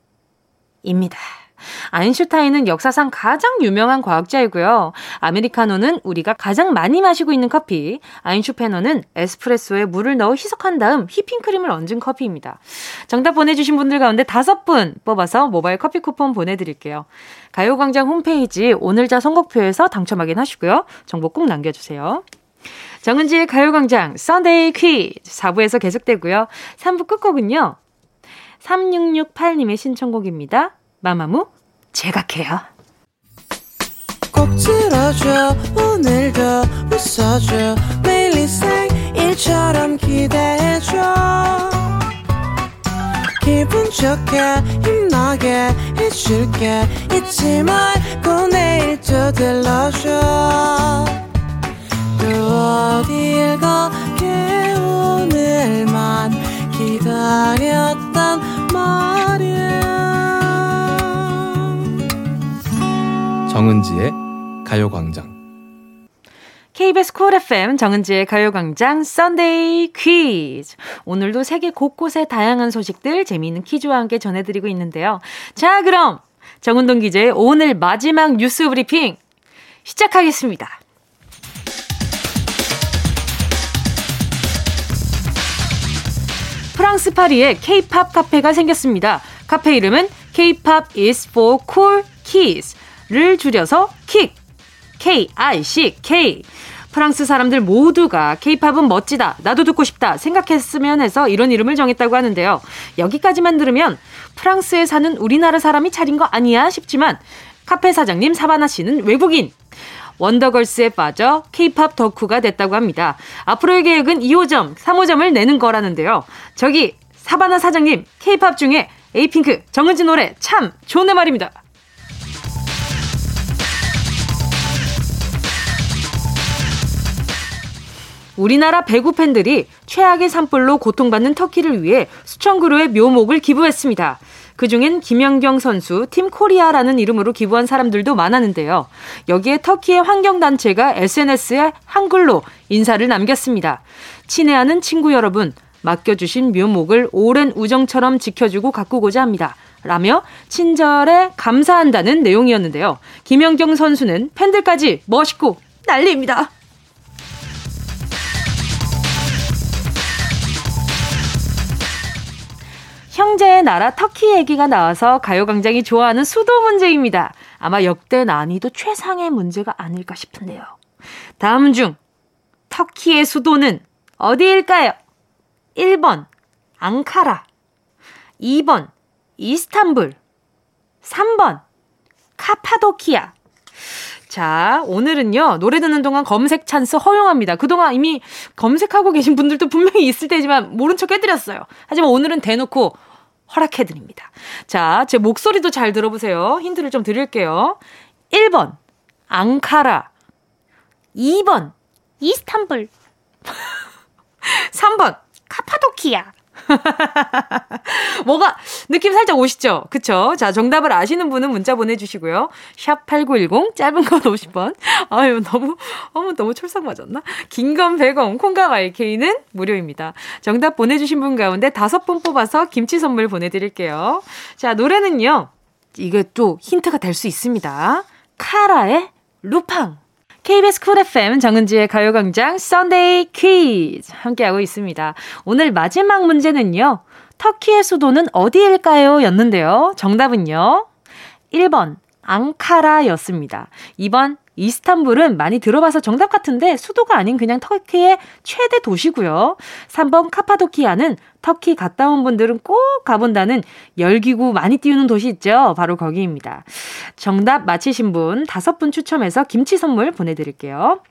아인슈타인은 역사상 가장 유명한 과학자이고요. 아메리카노는 우리가 가장 많이 마시고 있는 커피, 아인슈페너는 에스프레소에 물을 넣어 희석한 다음 휘핑크림을 얹은 커피입니다. 정답 보내주신 분들 가운데 다섯 분 뽑아서 모바일 커피 쿠폰 보내드릴게요. 가요광장 홈페이지 오늘자 선곡표에서 당첨 확인하시고요. 정보 꼭 남겨주세요. 정은지의 가요광장 썬데이 퀴즈 4부에서 계속되고요. 3부 끝곡은요. 3668님의 신청곡입니다. 마마무 제각해요. 꼭 들어줘 오늘도 웃어줘 매일 일처럼 기대해줘 기분 좋게 힘나게 해줄게 잊지 말고 내일 또 들러줘 또 어딜 가게 오늘만 기다렸단 말이야 정은지의 가요광장 KBS 쿨 FM 정은지의 가요광장 썬데이 퀴즈. 오늘도 세계 곳곳의 다양한 소식들 재미있는 퀴즈와 함께 전해드리고 있는데요. 자, 그럼 정은동 기자의 오늘 마지막 뉴스 브리핑 시작하겠습니다. 프랑스 파리에 K-팝 카페가 생겼습니다. 카페 이름은 K-pop is for cool kids. 를 줄여서 킥. K-I-C-K. 프랑스 사람들 모두가 케이팝은 멋지다, 나도 듣고 싶다 생각했으면 해서 이런 이름을 정했다고 하는데요. 여기까지만 들으면 프랑스에 사는 우리나라 사람이 차린 거 아니야 싶지만 카페 사장님 사바나 씨는 외국인. 원더걸스에 빠져 케이팝 덕후가 됐다고 합니다. 앞으로의 계획은 2호점, 3호점을 내는 거라는데요. 저기 사바나 사장님, 케이팝 중에 에이핑크, 정은지 노래 참 좋네 말입니다. 우리나라 배구 팬들이 최악의 산불로 고통받는 터키를 위해 수천 그루의 묘목을 기부했습니다. 그중엔 김연경 선수 팀 코리아라는 이름으로 기부한 사람들도 많았는데요. 여기에 터키의 환경단체가 SNS에 한글로 인사를 남겼습니다. 친애하는 친구 여러분, 맡겨주신 묘목을 오랜 우정처럼 지켜주고 가꾸고자 합니다. 라며 친절에 감사한다는 내용이었는데요. 김연경 선수는 팬들까지 멋있고 난리입니다. 형제의 나라 터키 얘기가 나와서 가요광장이 좋아하는 수도 문제입니다. 아마 역대 난이도 최상의 문제가 아닐까 싶은데요. 다음 중 터키의 수도는 어디일까요? 1번 앙카라 2번 이스탄불 3번 카파도키아 자, 오늘은요, 노래 듣는 동안 검색 찬스 허용합니다. 그동안 이미 검색하고 계신 분들도 분명히 있을 테지만 모른 척 해드렸어요. 하지만 오늘은 대놓고 허락해드립니다. 자, 제 목소리도 잘 들어보세요. 힌트를 좀 드릴게요. 1번, 앙카라. 2번, 이스탄불. 3번, 카파도키아. 뭐가 느낌 살짝 오시죠? 그쵸? 자, 정답을 아시는 분은 문자 보내주시고요. 샵 8910, 짧은 건 50원. 아유, 너무, 어머, 너무 철석 맞았나? 긴 건 100원, 콩과 YK는 무료입니다. 정답 보내주신 분 가운데 다섯 분 뽑아서 김치 선물 보내드릴게요. 자, 노래는요. 이게 또 힌트가 될 수 있습니다. 카라의 루팡. KBS 쿨 FM 정은지의 가요광장 썬데이 퀴즈 함께하고 있습니다. 오늘 마지막 문제는요. 터키의 수도는 어디일까요? 였는데요. 정답은요. 1번 앙카라였습니다. 2번 이스탄불은 많이 들어봐서 정답 같은데 수도가 아닌 그냥 터키의 최대 도시고요. 3번 카파도키아는 터키 갔다 온 분들은 꼭 가본다는 열기구 많이 띄우는 도시 있죠. 바로 거기입니다. 정답 맞히신 분 다섯 분 추첨해서 김치 선물 보내드릴게요.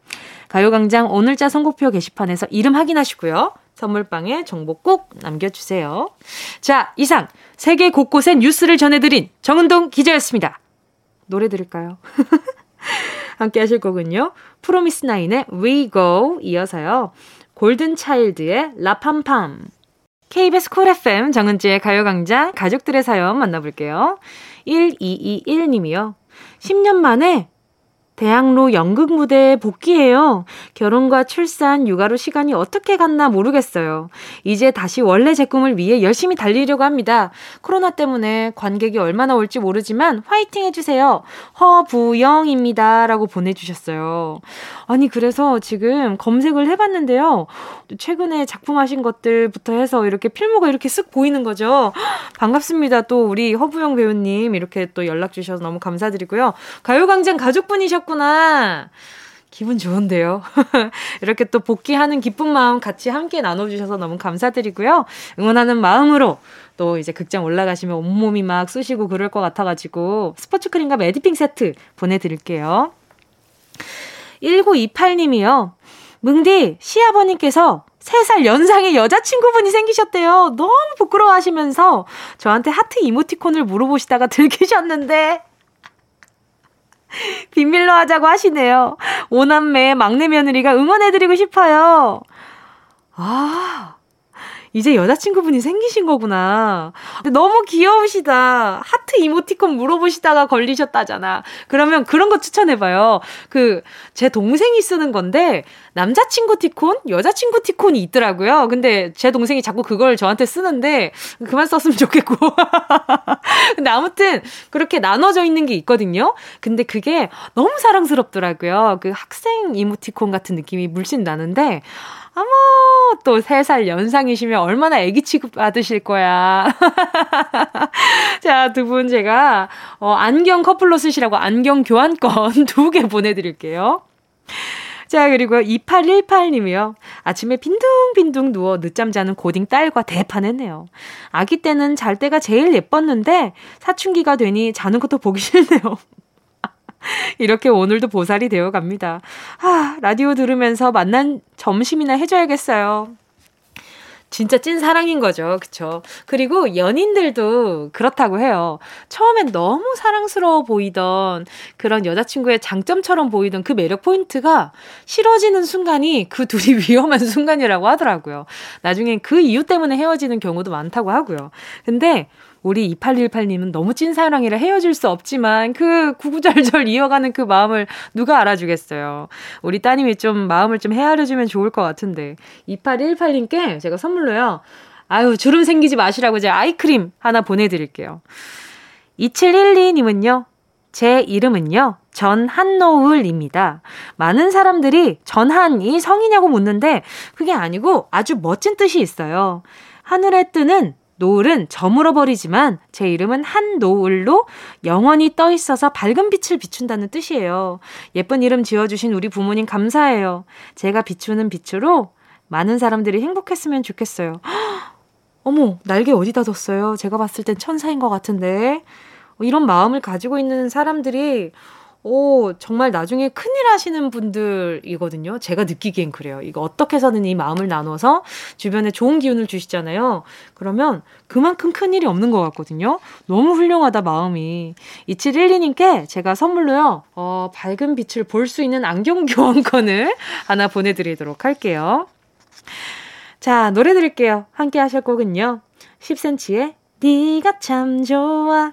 가요광장 오늘자 선곡표 게시판에서 이름 확인하시고요. 선물방에 정보 꼭 남겨주세요. 자, 이상 세계 곳곳의 뉴스를 전해드린 정은동 기자였습니다. 노래 들을까요? 함께 하실 거군요. 프로미스 나인의 We Go 이어서요. 골든 차일드의 Ra Pam Pam. KBS 쿨 FM 정은지의 가요광장 가족들의 사연 만나볼게요. 1221님이요. 10년 만에 대학로 연극 무대에 복귀해요. 결혼과 출산, 육아로 시간이 어떻게 갔나 모르겠어요. 이제 다시 원래 제 꿈을 위해 열심히 달리려고 합니다. 코로나 때문에 관객이 얼마나 올지 모르지만 화이팅 해주세요. 허부영입니다. 라고 보내주셨어요. 아니, 그래서 지금 검색을 해봤는데요. 최근에 작품하신 것들부터 해서 이렇게 필모가 이렇게 쓱 보이는 거죠. 반갑습니다. 또 우리 허부영 배우님 이렇게 또 연락 주셔서 너무 감사드리고요. 가요광장 가족분이셨 구나. 기분 좋은데요. 이렇게 또 복귀하는 기쁜 마음 같이 함께 나눠주셔서 너무 감사드리고요. 응원하는 마음으로 또 이제 극장 올라가시면 온몸이 막 쑤시고 그럴 것 같아가지고 스포츠 크림과 메디핑 세트 보내드릴게요. 1928님이요. 뭉디, 시아버님께서 3살 연상의 여자친구분이 생기셨대요. 너무 부끄러워하시면서 저한테 하트 이모티콘을 물어보시다가 들키셨는데. 비밀로 하자고 하시네요. 오남매 막내 며느리가 응원해드리고 싶어요. 아, 이제 여자친구분이 생기신 거구나. 너무 귀여우시다. 하트 이모티콘 물어보시다가 걸리셨다잖아. 그러면 그런 거 추천해봐요. 그, 제 동생이 쓰는 건데, 남자친구 티콘, 여자친구 티콘이 있더라고요. 근데 제 동생이 자꾸 그걸 저한테 쓰는데, 그만 썼으면 좋겠고. 근데 아무튼, 그렇게 나눠져 있는 게 있거든요. 근데 그게 너무 사랑스럽더라고요. 그 학생 이모티콘 같은 느낌이 물씬 나는데, 어머, 또 3살 연상이시면 얼마나 애기 취급 받으실 거야. 자, 두 분 제가, 어, 안경 커플로 쓰시라고 안경 교환권 두 개 보내드릴게요. 자, 그리고 2818님이요. 아침에 빈둥빈둥 누워 늦잠 자는 고딩 딸과 대판했네요. 아기 때는 잘 때가 제일 예뻤는데 사춘기가 되니 자는 것도 보기 싫네요. 이렇게 오늘도 보살이 되어 갑니다. 아, 라디오 들으면서 만난 점심이나 해줘야겠어요. 진짜 찐 사랑인 거죠. 그쵸? 그리고 연인들도 그렇다고 해요. 처음엔 너무 사랑스러워 보이던 그런 여자친구의 장점처럼 보이던 그 매력 포인트가 싫어지는 순간이 그 둘이 위험한 순간이라고 하더라고요. 나중엔 그 이유 때문에 헤어지는 경우도 많다고 하고요. 근데 우리 2818님은 너무 찐사랑이라 헤어질 수 없지만 그 구구절절 이어가는 그 마음을 누가 알아주겠어요. 우리 따님이 좀 마음을 좀 헤아려주면 좋을 것 같은데. 2818님께 제가 선물로요. 아유, 주름 생기지 마시라고 제가 아이크림 하나 보내드릴게요. 2712님은요. 제 이름은요. 전한노을입니다. 많은 사람들이 전한이 성이냐고 묻는데 그게 아니고 아주 멋진 뜻이 있어요. 하늘에 뜨는 노을은 저물어 버리지만 제 이름은 한노을로 영원히 떠 있어서 밝은 빛을 비춘다는 뜻이에요. 예쁜 이름 지어주신 우리 부모님 감사해요. 제가 비추는 빛으로 많은 사람들이 행복했으면 좋겠어요. 어머, 날개 어디다 뒀어요? 제가 봤을 땐 천사인 것 같은데. 이런 마음을 가지고 있는 사람들이 오, 정말 나중에 큰일 하시는 분들이거든요. 제가 느끼기엔 그래요. 이거 어떻게 해서는 이 마음을 나눠서 주변에 좋은 기운을 주시잖아요. 그러면 그만큼 큰일이 없는 것 같거든요. 너무 훌륭하다, 마음이. 2712님께 제가 선물로요, 어, 밝은 빛을 볼 수 있는 안경 교환권을 하나 보내드리도록 할게요. 자, 노래 들을게요. 함께 하실 곡은요. 10cm의 네가 참 좋아.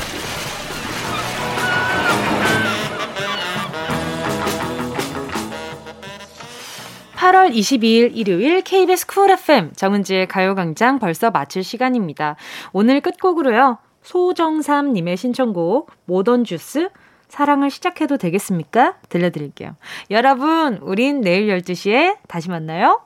8월 22일 일요일 KBS 쿨 FM 정은지의 가요광장 벌써 마칠 시간입니다. 오늘 끝곡으로요. 소정삼님의 신청곡 모던 주스 사랑을 시작해도 되겠습니까? 들려드릴게요. 여러분, 우린 내일 12시에 다시 만나요.